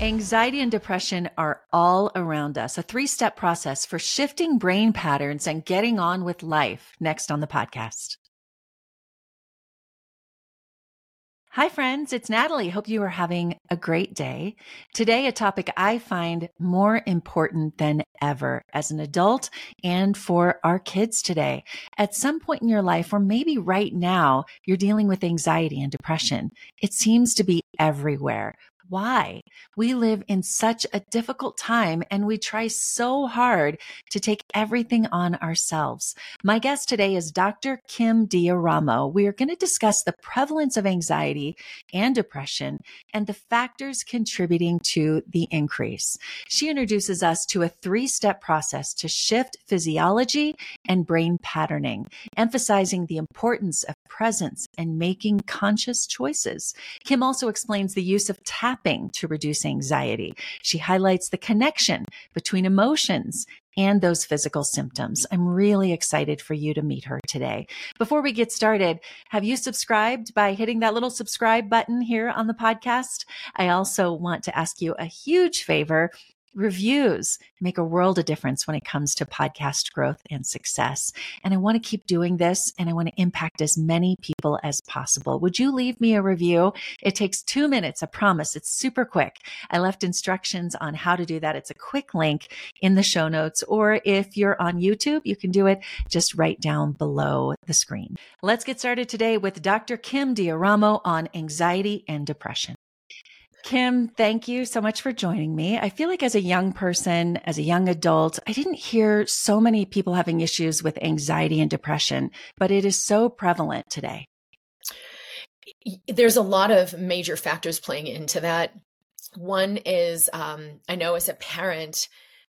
Anxiety and depression are all around us, a three step process for shifting brain patterns and getting on with life. Next on the podcast. Hi, friends. It's Natalie. Hope you are having a great day. Today, a topic I find more important than ever as an adult and for our kids today. At some point in your life, or maybe right now, you're dealing with anxiety and depression. It seems to be everywhere why. We live in such a difficult time and we try so hard to take everything on ourselves. My guest today is Dr. Kim D'Eramo. We are going to discuss the prevalence of anxiety and depression and the factors contributing to the increase. She introduces us to a three step process to shift physiology and brain patterning, emphasizing the importance of presence and making conscious choices. Kim also explains the use of tap tapping to reduce anxiety. She highlights the connection between emotions and those physical symptoms. I'm really excited for you to meet her today. Before we get started, have you subscribed by hitting that little subscribe button here on the podcast? I also want to ask you a huge favor reviews make a world of difference when it comes to podcast growth and success. And I want to keep doing this and I want to impact as many people as possible. Would you leave me a review? It takes two minutes. I promise it's super quick. I left instructions on how to do that. It's a quick link in the show notes. Or if you're on YouTube, you can do it just right down below the screen. Let's get started today with Dr. Kim D'Eramo on anxiety and depression. Kim, thank you so much for joining me. I feel like as a young person, as a young adult, I didn't hear so many people having issues with anxiety and depression, but it is so prevalent today. There's a lot of major factors playing into that. One is, um, I know as a parent,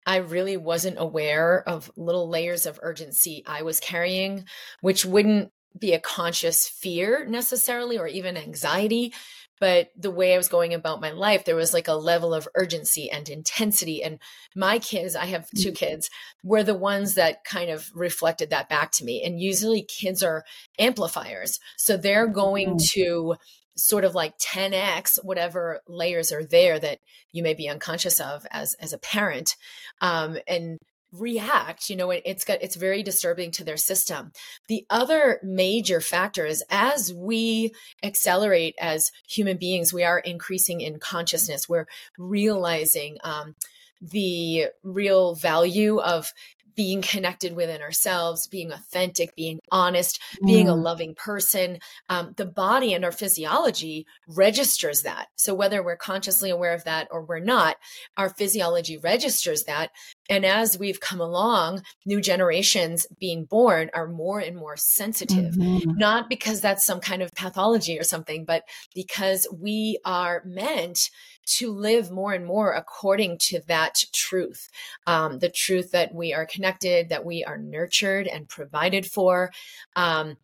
I really wasn't aware of little layers of urgency I was carrying, which wouldn't be a conscious fear necessarily or even anxiety, but the way I was going about my life, there was like a level of urgency and intensity. And my kids, I have two mm. kids, were the ones that kind of reflected that back to me. And usually kids are amplifiers. So they're going mm. to sort of like 10x whatever layers are there that you may be unconscious of as as a parent um, and react you know it's got it's very disturbing to their system. The other major factor is as we accelerate as human beings we are increasing in consciousness. We're realizing um, the real value of being connected within ourselves, being authentic, being honest, mm. being a mm. loving person. Um, the body and our physiology registers that. So whether we're consciously aware of that or we're not, our physiology registers that. And as we've come along, new generations being born are more and more sensitive, mm-hmm. not because that's some kind of pathology or something, but because we are meant to live more and more according to that truth um, the truth that we are connected, that we are nurtured and provided for. Um,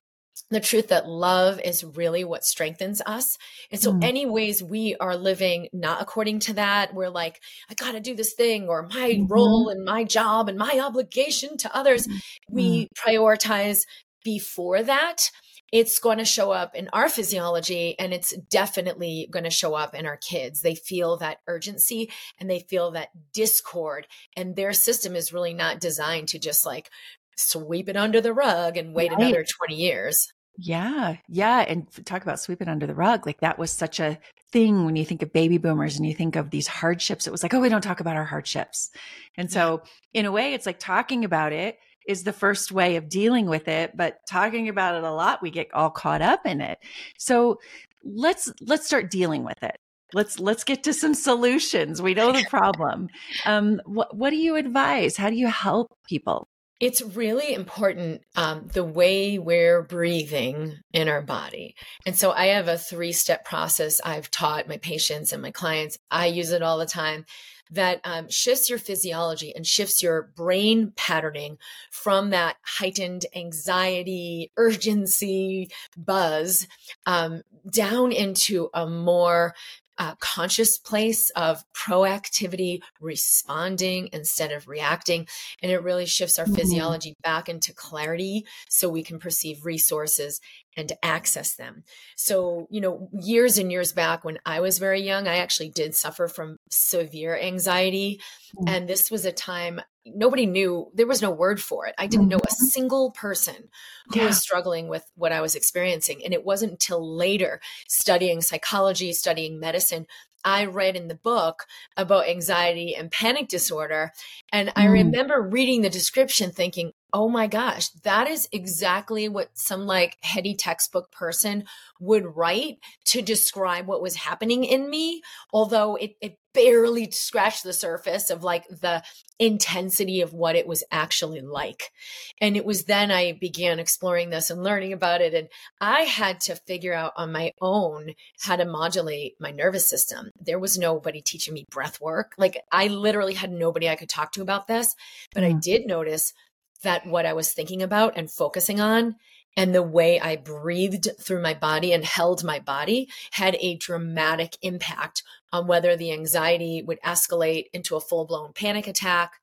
the truth that love is really what strengthens us. And so, mm. any ways we are living not according to that, we're like, I got to do this thing, or my mm-hmm. role and my job and my obligation to others. Mm-hmm. We prioritize before that it's going to show up in our physiology and it's definitely going to show up in our kids. They feel that urgency and they feel that discord, and their system is really not designed to just like sweep it under the rug and wait right. another 20 years. Yeah. Yeah. And talk about sweeping under the rug. Like that was such a thing when you think of baby boomers and you think of these hardships. It was like, oh, we don't talk about our hardships. And so, in a way, it's like talking about it is the first way of dealing with it but talking about it a lot we get all caught up in it. So let's let's start dealing with it. Let's let's get to some solutions. We know the problem. Um what, what do you advise? How do you help people? It's really important um, the way we're breathing in our body. And so I have a three step process I've taught my patients and my clients. I use it all the time that um, shifts your physiology and shifts your brain patterning from that heightened anxiety, urgency, buzz um, down into a more uh, conscious place of proactivity, responding instead of reacting. And it really shifts our mm-hmm. physiology back into clarity so we can perceive resources and to access them. So, you know, years and years back when I was very young, I actually did suffer from severe anxiety. Mm-hmm. And this was a time nobody knew, there was no word for it. I didn't know a mm-hmm. single person who yeah. was struggling with what I was experiencing. And it wasn't until later, studying psychology, studying medicine, I read in the book about anxiety and panic disorder. And mm. I remember reading the description thinking, oh my gosh, that is exactly what some like heady textbook person would write to describe what was happening in me. Although it, it barely scratched the surface of like the intensity of what it was actually like. And it was then I began exploring this and learning about it. And I had to figure out on my own how to modulate my nervous system. There was nobody teaching me breath work. Like I literally had nobody I could talk to about this, but mm. I did notice that what I was thinking about and focusing on and the way I breathed through my body and held my body had a dramatic impact on whether the anxiety would escalate into a full blown panic attack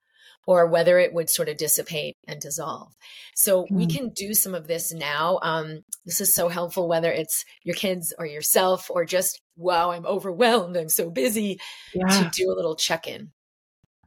or whether it would sort of dissipate and dissolve. So mm. we hmm. can do some of this now. Um, this is so helpful, whether it's your kids or yourself, or just, wow, I'm overwhelmed, I'm so busy, yeah. to do a little check in.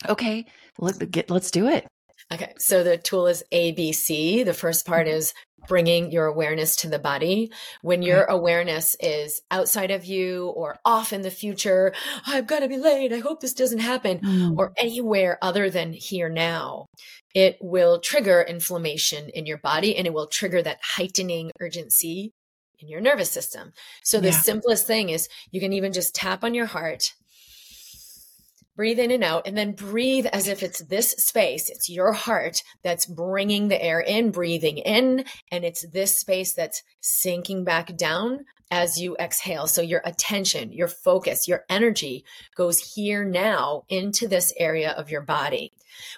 Okay, let, get, let's do it. Okay, so the tool is ABC. The first part mm-hmm. is bringing your awareness to the body. When your awareness is outside of you or off in the future, I've got to be late. I hope this doesn't happen, mm. or anywhere other than here now, it will trigger inflammation in your body and it will trigger that heightening urgency in your nervous system. So the yeah. simplest thing is you can even just tap on your heart breathe in and out, and then breathe as if it's this space. It's your heart that's bringing the air in, breathing in, and it's this space that's sinking back down as you exhale. So your attention, your focus, your energy goes here now into this area of your body.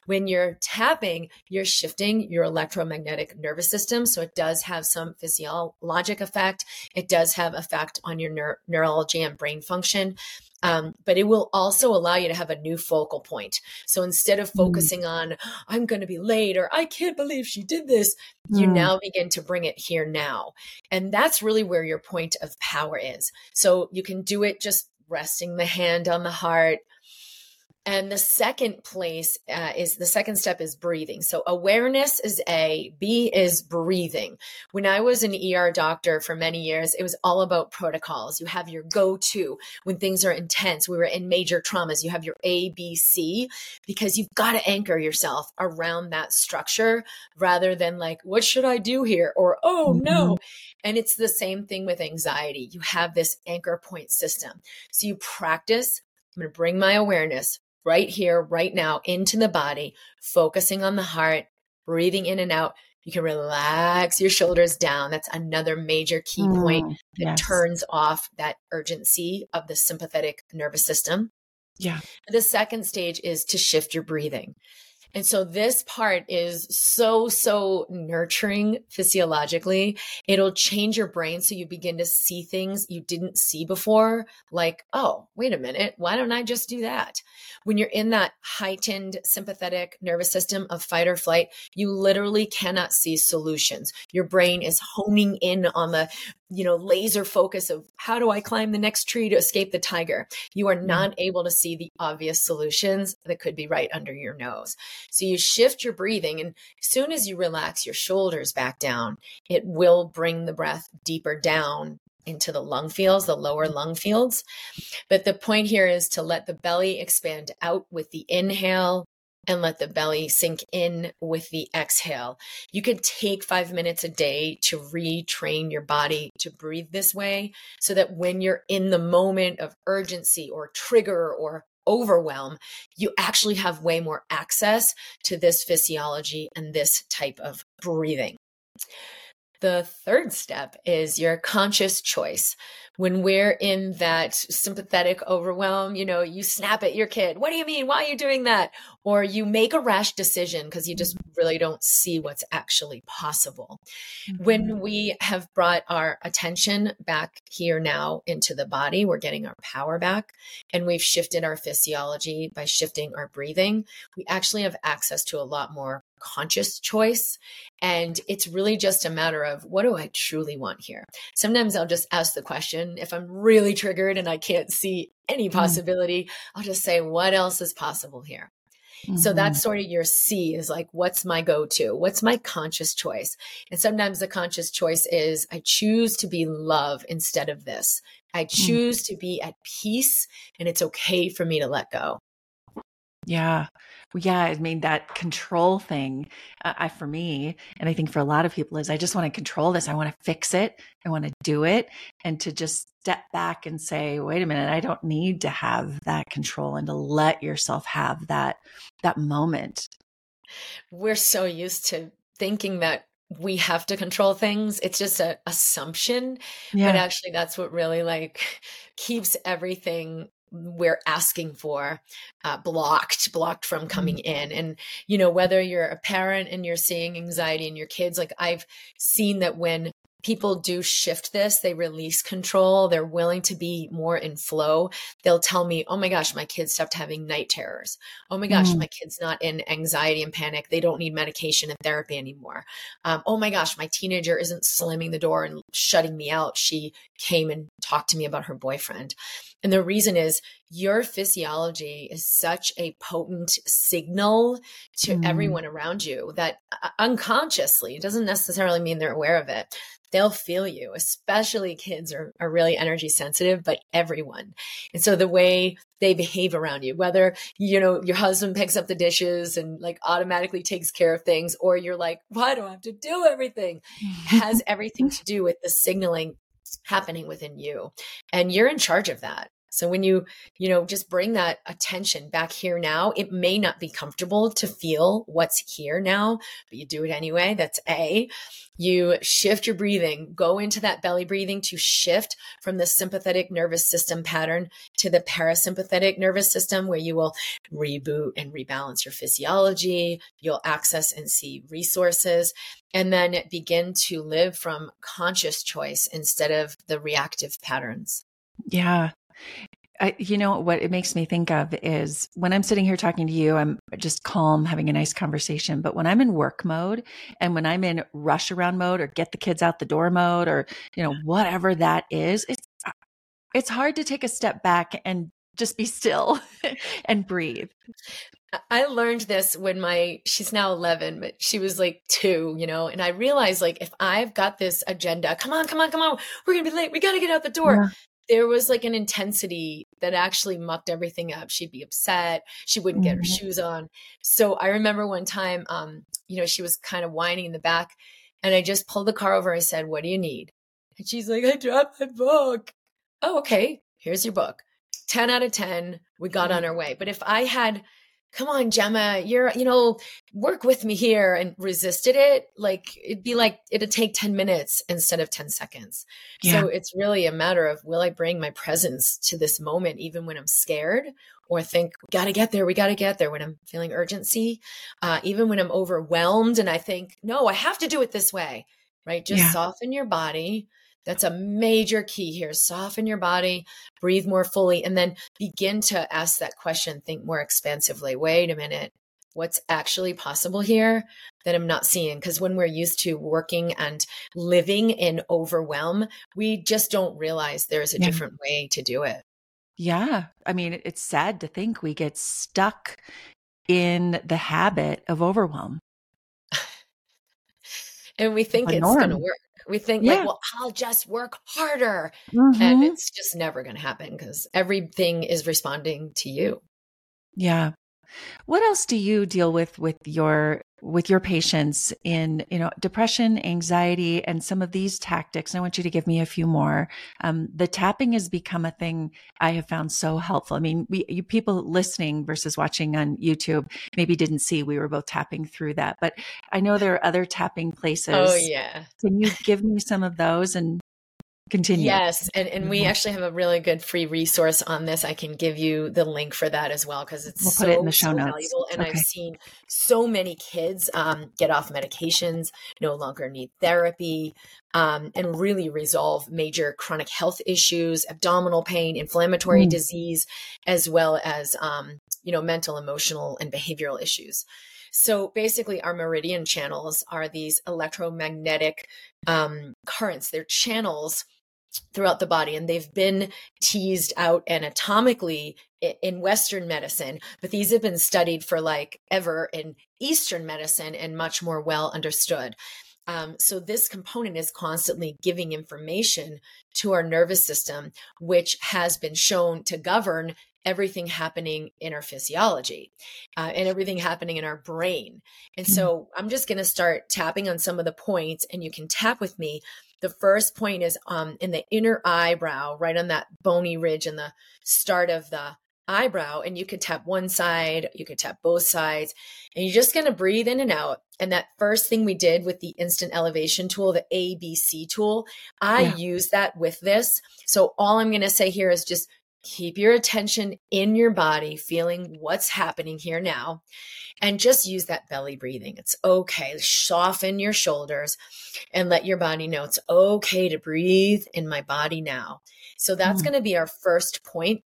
When you're tapping, you're shifting your electromagnetic nervous system. So it does have some physiologic effect. It does have effect on your neur- neurology and brain function. Um, but it will also allow you to have a new focal point. So instead of mm. focusing mm. on, I'm going to be late or I can't believe she did this, mm. you now begin to bring it here now. And that's really where your point of power is. So you can do it just resting the hand on the heart, and the second place uh, is the second step is breathing. So awareness is A, B is breathing. When I was an ER doctor for many years, it was all about protocols. You have your go to when things are intense. We were in major traumas. You have your A, B, C because you've got to anchor yourself around that structure rather than like, what should I do here? Or, oh mm-hmm. no. And it's the same thing with anxiety. You have this anchor point system. So you practice I'm going to bring my awareness right here, right now into the body, focusing on the heart, breathing in and out. You can relax your shoulders down. That's another major key mm, point that yes. turns off that urgency of the sympathetic nervous system. Yeah. The second stage is to shift your breathing. And so this part is so, so nurturing physiologically. It'll change your brain so you begin to see things you didn't see before. Like, oh, wait a minute. Why don't I just do that? When you're in that heightened sympathetic nervous system of fight or flight, you literally cannot see solutions. Your brain is honing in on the you know, laser focus of how do I climb the next tree to escape the tiger? You are not mm-hmm. able to see the obvious solutions that could be right under your nose. So you shift your breathing, and as soon as you relax your shoulders back down, it will bring the breath deeper down into the lung fields, the lower lung fields. But the point here is to let the belly expand out with the inhale and let the belly sink in with the exhale. You could take five minutes a day to retrain your body to breathe this way so that when you're in the moment of urgency or trigger or overwhelm, you actually have way more access to this physiology and this type of breathing. The third step is your conscious choice. When we're in that sympathetic overwhelm, you know, you snap at your kid. What do you mean? Why are you doing that? Or you make a rash decision because you just really don't see what's actually possible. Mm-hmm. When we have brought our attention back here now into the body, we're getting our power back and we've shifted our physiology by shifting our breathing. We actually have access to a lot more conscious choice. And it's really just a matter of what do I truly want here? Sometimes I'll just ask the question if I'm really triggered and I can't see any mm. possibility, mm. I'll just say, what else is possible here? Mm-hmm. So that's sort of your C is like, what's my go to? What's my conscious choice? And sometimes the conscious choice is, I choose to be love instead of this. I mm. choose mm-hmm. to be at peace and it's okay for me to let go. Yeah. Yeah. I mean, that control thing, uh, I, for me, and I think for a lot of people, is I just want to control this. I want to fix it. I want to do it. And to just step back and say, wait a minute, I don't need to have that control and to let yourself have that, that moment. We're so used to thinking that we have to control things. It's just an assumption. Yeah. But actually, that's what really like keeps everything we're asking for uh, blocked blocked from coming mm-hmm. in and you know whether you're a parent and you're seeing anxiety in your kids like i've seen that when people do shift this. They release control. They're willing to be more in flow. They'll tell me, Oh my gosh, my kids stopped having night terrors. Oh my gosh, mm. my kid's not in anxiety and panic. They don't need medication and therapy anymore. Um, oh my gosh, my teenager isn't slamming the door and shutting me out. She came and talked to me about her boyfriend. And the reason is your physiology is such a potent signal to mm. everyone around you that uh, unconsciously, it doesn't necessarily mean they're aware of it, they'll feel you, especially kids are, are really energy sensitive, but everyone. And so the way they behave around you, whether, you know, your husband picks up the dishes and like automatically takes care of things, or you're like, why do I have to do everything? has everything to do with the signaling happening within you. And you're in charge of that. So when you, you know, just bring that attention back here now, it may not be comfortable to feel what's here now, but you do it anyway. That's A. You shift your breathing, go into that belly breathing to shift from the sympathetic nervous system pattern to the parasympathetic nervous system, where you will reboot and rebalance your physiology. You'll access and see resources and then begin to live from conscious choice instead of the reactive patterns. Yeah. I, you know what it makes me think of is when I'm sitting here talking to you, I'm just calm, having a nice conversation. But when I'm in work mode and when I'm in rush around mode or get the kids out the door mode or you know whatever that is, it's it's hard to take a step back and just be still and breathe. I learned this when my she's now 11 but she was like 2 you know and I realized like if I've got this agenda come on come on come on we're going to be late we got to get out the door yeah there was like an intensity that actually mucked everything up. She'd be upset. She wouldn't get her mm-hmm. shoes on. So I remember one time, um, you know, she was kind of whining in the back and I just pulled the car over. I said, what do you need? And she's like, I dropped my book. Oh, okay. Here's your book. 10 out of 10. We got on our way. But if I had come on, Gemma, you're, you know, work with me here and resisted it, like it'd be like it'd take 10 minutes instead of 10 seconds. Yeah. So it's really a matter of will I bring my presence to this moment even when I'm scared or think we got to get there, we got to get there when I'm feeling urgency, uh, even when I'm overwhelmed and I think, no, I have to do it this way, right? Just yeah. soften your body that's a major key here. Soften your body, breathe more fully, and then begin to ask that question. Think more expansively. Wait a minute. What's actually possible here that I'm not seeing? Because when we're used to working and living in overwhelm, we just don't realize there's a yeah. different way to do it. Yeah. I mean, it's sad to think we get stuck in the habit of overwhelm. and we think it's going to work. We think yeah. like, well, I'll just work harder. Mm-hmm. And it's just never going to happen because everything is responding to you. Yeah. What else do you deal with with your with your patients in you know depression anxiety and some of these tactics i want you to give me a few more. Um, the tapping has become a thing i have found so helpful. I mean we you, people listening versus watching on youtube maybe didn't see we were both tapping through that but i know there are other tapping places. oh yeah. Can you give me some of those and continue. Yes, and and we actually have a really good free resource on this. I can give you the link for that as well because it's we'll so, put it in the show so notes. valuable. And okay. I've seen so many kids um, get off medications, no longer need therapy, um, and really resolve major chronic health issues, abdominal pain, inflammatory mm. disease, as well as um, you know mental, emotional, and behavioral issues. So basically, our meridian channels are these electromagnetic um, currents. They're channels throughout the body and they've been teased out anatomically in western medicine but these have been studied for like ever in eastern medicine and much more well understood um, so this component is constantly giving information to our nervous system which has been shown to govern everything happening in our physiology uh, and everything happening in our brain and mm-hmm. so i'm just going to start tapping on some of the points and you can tap with me the first point is um, in the inner eyebrow, right on that bony ridge in the start of the eyebrow. And you could tap one side, you could tap both sides, and you're just going to breathe in and out. And that first thing we did with the instant elevation tool, the ABC tool, I yeah. use that with this. So all I'm going to say here is just keep your attention in your body, feeling what's happening here now, and just use that belly breathing. It's okay. Soften your shoulders and let your body know it's okay to breathe in my body now. So that's mm. going to be our first point.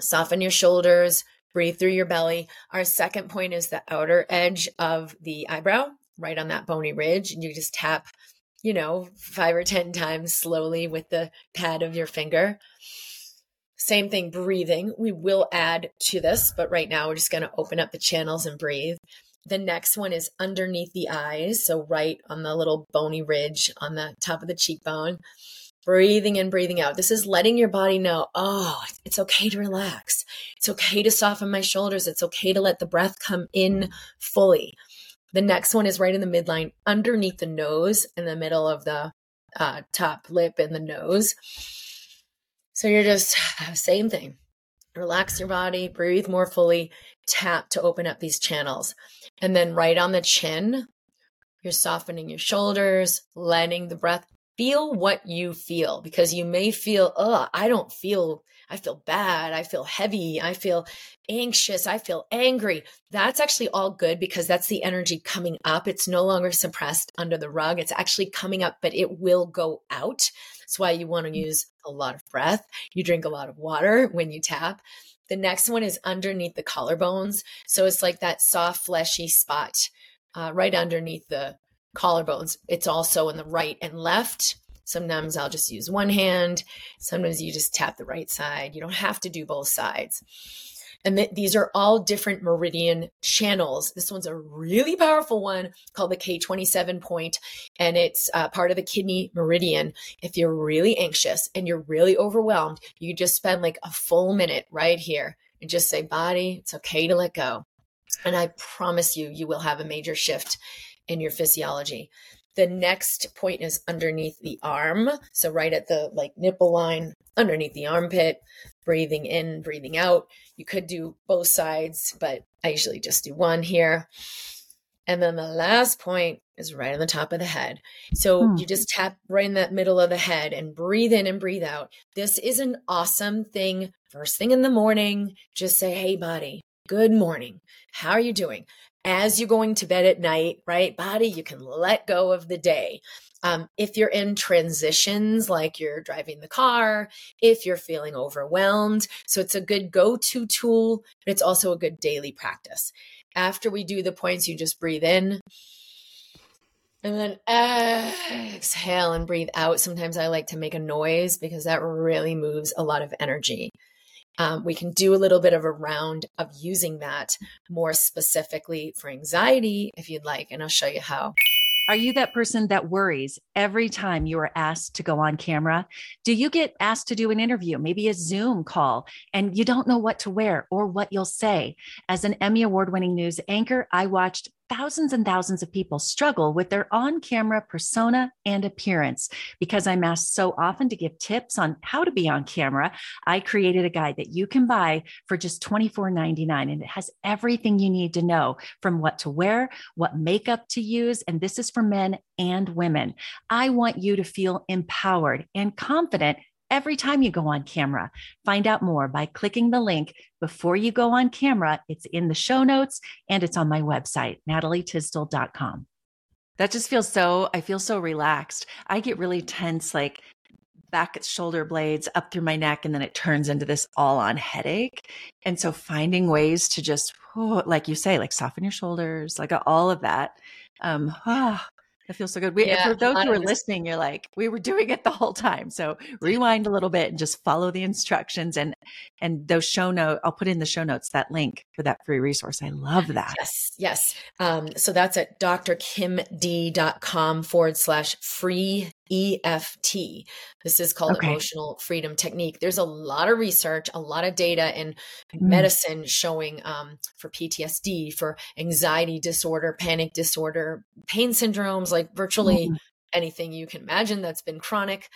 Soften your shoulders, breathe through your belly. Our second point is the outer edge of the eyebrow, right on that bony ridge. And you just tap, you know, five or 10 times slowly with the pad of your finger. Same thing, breathing. We will add to this, but right now we're just going to open up the channels and breathe. The next one is underneath the eyes. So, right on the little bony ridge on the top of the cheekbone. Breathing in, breathing out. This is letting your body know, oh, it's okay to relax. It's okay to soften my shoulders. It's okay to let the breath come in fully. The next one is right in the midline, underneath the nose, in the middle of the uh, top lip and the nose. So you're just same thing. Relax your body, breathe more fully, tap to open up these channels. And then right on the chin, you're softening your shoulders, letting the breath feel what you feel because you may feel, oh, I don't feel, I feel bad. I feel heavy. I feel anxious. I feel angry. That's actually all good because that's the energy coming up. It's no longer suppressed under the rug. It's actually coming up, but it will go out. That's why you want to mm. use a lot of breath. You drink a lot of water when you tap. The next one is underneath the collarbones. So it's like that soft, fleshy spot uh, right underneath the collarbones. It's also in the right and left. Sometimes I'll just use one hand. Sometimes you just tap the right side. You don't have to do both sides. And th- these are all different meridian channels. This one's a really powerful one called the K27 point, and it's uh, part of the kidney meridian. If you're really anxious and you're really overwhelmed, you just spend like a full minute right here and just say, Body, it's okay to let go. And I promise you, you will have a major shift in your physiology. The next point is underneath the arm. So right at the like nipple line, underneath the armpit, breathing in, breathing out. You could do both sides, but I usually just do one here. And then the last point is right on the top of the head. So hmm. you just tap right in that middle of the head and breathe in and breathe out. This is an awesome thing. First thing in the morning, just say, Hey, body, good morning. How are you doing? As you're going to bed at night, right? Body, you can let go of the day. Um, if you're in transitions, like you're driving the car, if you're feeling overwhelmed. So it's a good go to tool, but it's also a good daily practice. After we do the points, you just breathe in and then exhale and breathe out. Sometimes I like to make a noise because that really moves a lot of energy. Um, we can do a little bit of a round of using that more specifically for anxiety if you'd like, and I'll show you how. Are you that person that worries every time you are asked to go on camera? Do you get asked to do an interview, maybe a Zoom call, and you don't know what to wear or what you'll say? As an Emmy Award winning news anchor, I watched thousands and thousands of people struggle with their on camera persona and appearance. Because I'm asked so often to give tips on how to be on camera, I created a guide that you can buy for just $24.99. And it has everything you need to know from what to wear, what makeup to use. And this is for men and women. I want you to feel empowered and confident every time you go on camera. Find out more by clicking the link before you go on camera. It's in the show notes and it's on my website, natalietysdal.com. That just feels so, I feel so relaxed. I get really tense, like back shoulder blades up through my neck, and then it turns into this all on headache. And so finding ways to just, like you say, like soften your shoulders, like all of that. Um, oh, it feels so good. We, yeah, for those who are listening, you're like, we were doing it the whole time. So rewind a little bit and just follow the instructions and and those show note. I'll put in the show notes that link for that free resource. I love that. Yes, yes. Um, so that's at drkimd.com forward slash free EFT. This is called okay. emotional freedom technique. There's a lot of research, a lot of data in mm. medicine showing um, for PTSD, for anxiety disorder, panic disorder, pain syndromes, like virtually mm. Anything you can imagine that's been chronic.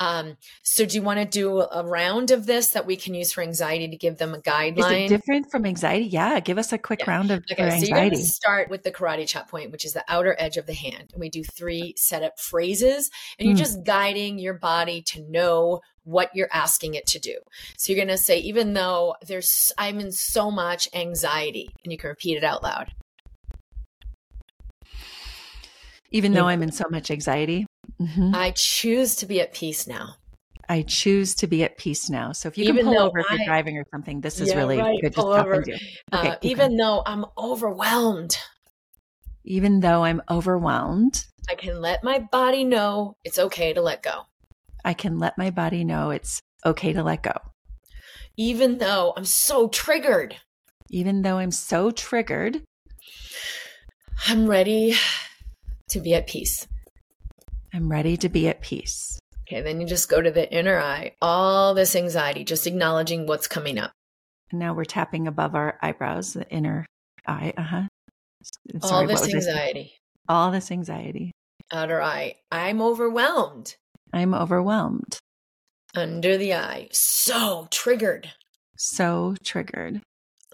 Um, so do you want to do a round of this that we can use for anxiety to give them a guideline? Is it different from anxiety? Yeah, give us a quick yeah. round of okay, so you're going to start with the karate chop point, which is the outer edge of the hand, and we do three setup phrases, and you're mm. just guiding your body to know what you're asking it to do. So you're going to say, even though there's, I'm in so much anxiety, and you can repeat it out loud. Even though I'm in so much anxiety. Mm-hmm. I choose to be at peace now. I choose to be at peace now. So if you even can pull over if you're driving or something, this is yeah, really right, good to stop and do. Okay, uh, even though I'm overwhelmed. Even though I'm overwhelmed. I can let my body know it's okay to let go. I can let my body know it's okay to let go. Even though I'm so triggered. Even though I'm so triggered. I'm ready to be at peace. I'm ready to be at peace. Okay, then you just go to the inner eye, all this anxiety, just acknowledging what's coming up. Now we're tapping above our eyebrows, the inner eye. Uh huh. All this anxiety. All this anxiety. Outer eye. I'm overwhelmed. I'm overwhelmed. Under the eye. So triggered. So triggered.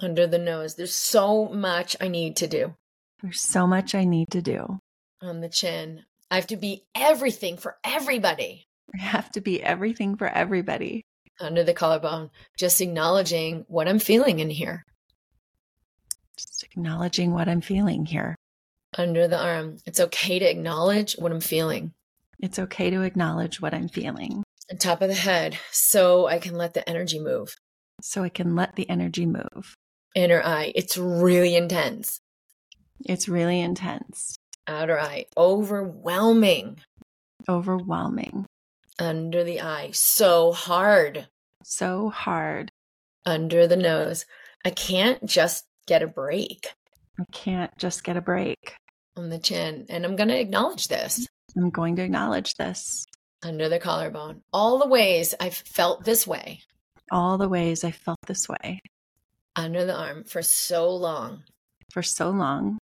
Under the nose. There's so much I need to do. There's so much I need to do. On the chin. I have to be everything for everybody. I have to be everything for everybody. Under the collarbone, just acknowledging what I'm feeling in here. Just acknowledging what I'm feeling here. Under the arm, it's okay to acknowledge what I'm feeling. It's okay to acknowledge what I'm feeling. On top of the head, so I can let the energy move. So I can let the energy move. Inner eye, it's really intense. It's really intense outer eye, overwhelming. Overwhelming. Under the eye, so hard. So hard. Under the nose, I can't just get a break. I can't just get a break. On the chin, and I'm going to acknowledge this. I'm going to acknowledge this. Under the collarbone, all the ways I've felt this way. All the ways I felt this way. Under the arm for so long. For so long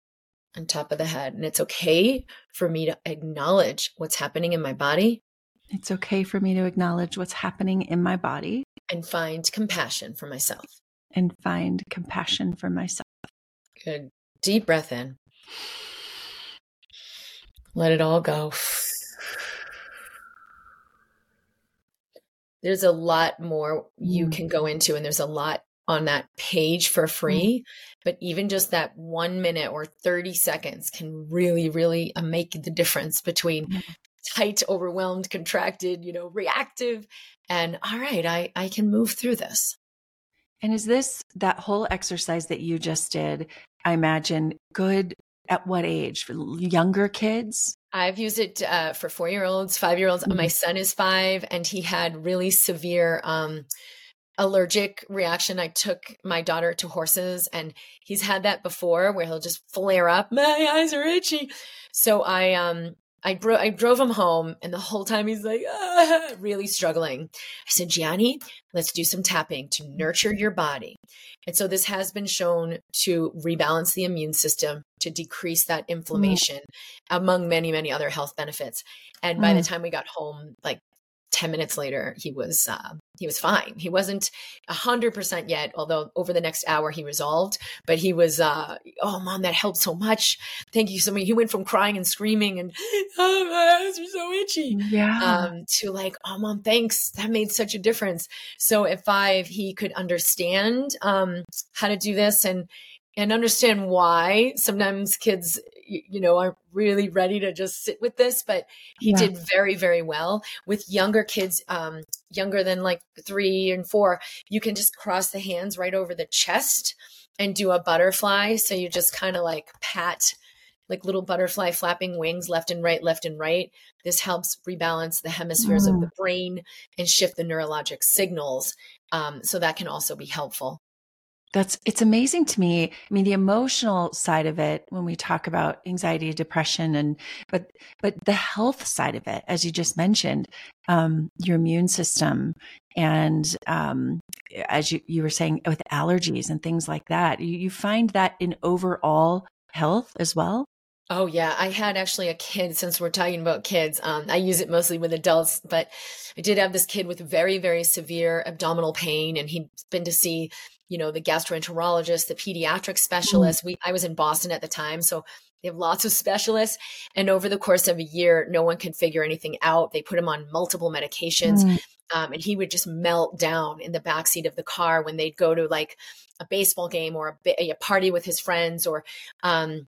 on top of the head. And it's okay for me to acknowledge what's happening in my body. It's okay for me to acknowledge what's happening in my body and find compassion for myself. And find compassion for myself. Good. Deep breath in. Let it all go. There's a lot more you mm. can go into, and there's a lot on that page for mm-hmm. free. But even just that one minute or 30 seconds can really, really uh, make the difference between mm-hmm. tight, overwhelmed, contracted, you know, reactive, and all right, I, I can move through this. And is this that whole exercise that you just did? I imagine good at what age? For younger kids? I've used it uh, for four year olds, five year olds. Mm-hmm. My son is five, and he had really severe um, allergic reaction. I took my daughter to horses and he's had that before where he'll just flare up. My eyes are itchy. So I, um, I, bro- I drove him home and the whole time he's like, ah, really struggling. I said, Gianni, let's do some tapping to nurture your body. And so this has been shown to rebalance the immune system, to decrease that inflammation mm-hmm. among many many other health benefits and by mm-hmm. the time we got home like 10 minutes later he was uh, he was fine. He wasn't a 100% yet although over the next hour he resolved but he was uh, oh mom that helped so much. Thank you so much. He went from crying and screaming and oh my eyes are so itchy. Yeah. Um, to like oh mom thanks. That made such a difference. So at five he could understand um, how to do this and and understand why sometimes kids you know aren't really ready to just sit with this but he yeah. did very very well. With younger kids um younger than like 3 and 4 you can just cross the hands right over the chest and do a butterfly. So you just kind of like pat like little butterfly flapping wings left and right left and right. This helps rebalance the hemispheres mm. of the brain and shift the neurologic signals um, so that can also be helpful that's it's amazing to me. I mean, the emotional side of it when we talk about anxiety, depression, and but but the health side of it, as you just mentioned, um, your immune system, and um, as you you were saying with allergies and things like that, you, you find that in overall health as well. Oh yeah, I had actually a kid. Since we're talking about kids, um, I use it mostly with adults, but I did have this kid with very, very severe abdominal pain, and he'd been to see you know, the gastroenterologist, the pediatric specialist. Mm. We I was in Boston at the time, so they have lots of specialists. And over the course of a year, no one could figure anything out. They put him on multiple medications. Mm. Um, and he would just melt down in the backseat of the car when they'd go to like a baseball game or a, a party with his friends or um,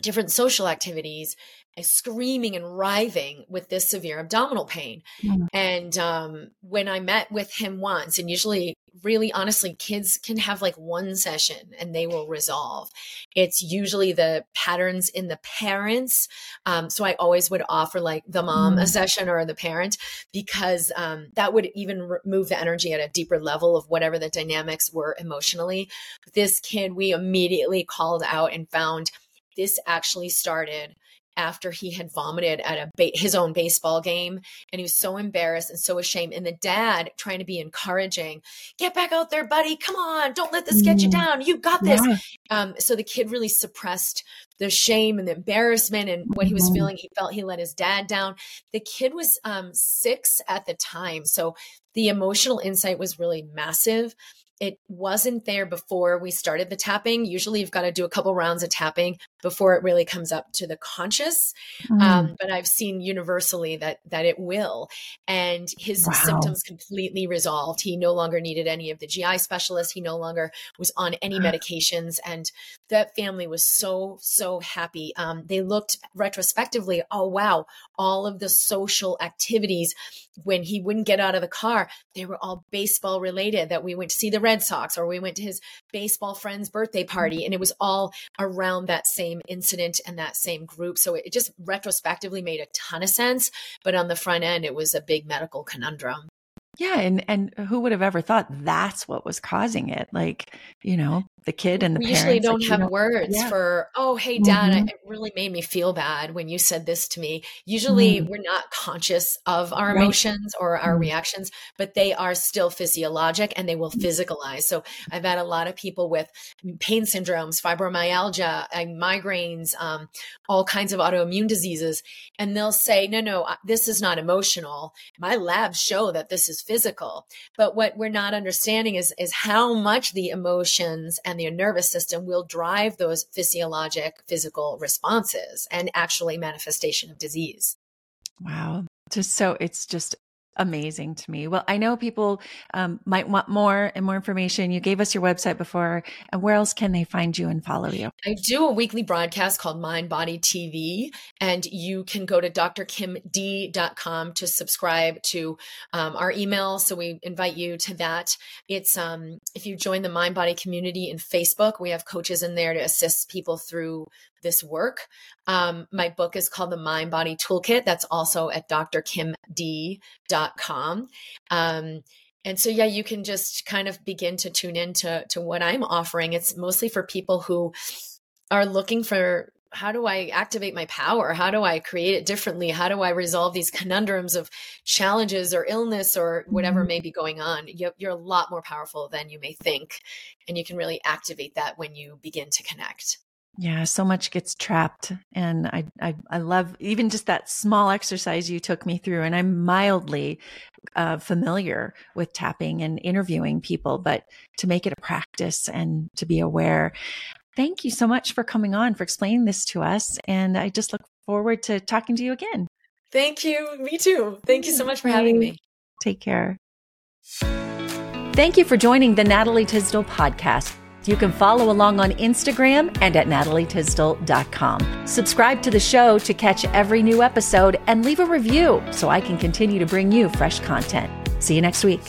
different social activities screaming and writhing with this severe abdominal pain. Mm. And um, when I met with him once, and usually, really honestly, kids can have like one session and they will resolve. It's usually the patterns in the parents. Um, so I always would offer like the mom a session or the parent because um, that would even move the energy at a deeper level of whatever the dynamics were emotionally. This kid, we immediately called out and found this actually started after he had vomited at a ba- his own baseball game and he was so embarrassed and so ashamed and the dad trying to be encouraging get back out there buddy come on don't let this get you mm. down you got this yeah. um, so the kid really suppressed the shame and the embarrassment and what he was mm-hmm. feeling he felt he let his dad down the kid was um, six at the time so the emotional insight was really massive it wasn't there before we started the tapping. Usually, you've got to do a couple rounds of tapping before it really comes up to the conscious. Mm. Um, but I've seen universally that that it will, and his wow. symptoms completely resolved. He no longer needed any of the GI specialists. He no longer was on any medications, and that family was so so happy. Um, they looked retrospectively, oh wow, all of the social activities when he wouldn't get out of the car, they were all baseball related. That we went to see the Red Sox or we went to his baseball friend's birthday party, and it was all around that same incident and that same group. So it just retrospectively made a ton of sense. But on the front end, it was a big medical conundrum. Yeah, and and who would have ever thought that's what was causing it? Like, you know, the kid and the we usually don't like, have you know, words yeah. for oh hey dad mm-hmm. it really made me feel bad when you said this to me usually mm-hmm. we're not conscious of our right. emotions or our mm-hmm. reactions but they are still physiologic and they will mm. physicalize so i've had a lot of people with pain syndromes fibromyalgia migraines um, all kinds of autoimmune diseases and they'll say no no this is not emotional my labs show that this is physical but what we're not understanding is is how much the emotions and and your nervous system will drive those physiologic physical responses and actually manifestation of disease. Wow. Just so it's just amazing to me. Well, I know people um, might want more and more information. You gave us your website before. And where else can they find you and follow you? I do a weekly broadcast called Mind Body TV, and you can go to drkimd.com to subscribe to um, our email. So we invite you to that. It's um, if you join the Mind Body community in Facebook, we have coaches in there to assist people through this work. Um, my book is called The Mind Body Toolkit. That's also at drkimd.com. Um, and so, yeah, you can just kind of begin to tune in to, to what I'm offering. It's mostly for people who are looking for how do I activate my power? How do I create it differently? How do I resolve these conundrums of challenges or illness or whatever mm-hmm. may be going on? You're a lot more powerful than you may think. And you can really activate that when you begin to connect. Yeah, so much gets trapped. And I, I, I love even just that small exercise you took me through. And I'm mildly uh, familiar with tapping and interviewing people, but to make it a practice and to be aware. Thank you so much for coming on, for explaining this to us. And I just look forward to talking to you again. Thank you. Me too. Thank you so much for having me. Take care. Thank you for joining the Natalie Tysdal podcast. You can follow along on Instagram and at natalietysdal.com. Subscribe to the show to catch every new episode and leave a review so I can continue to bring you fresh content. See you next week.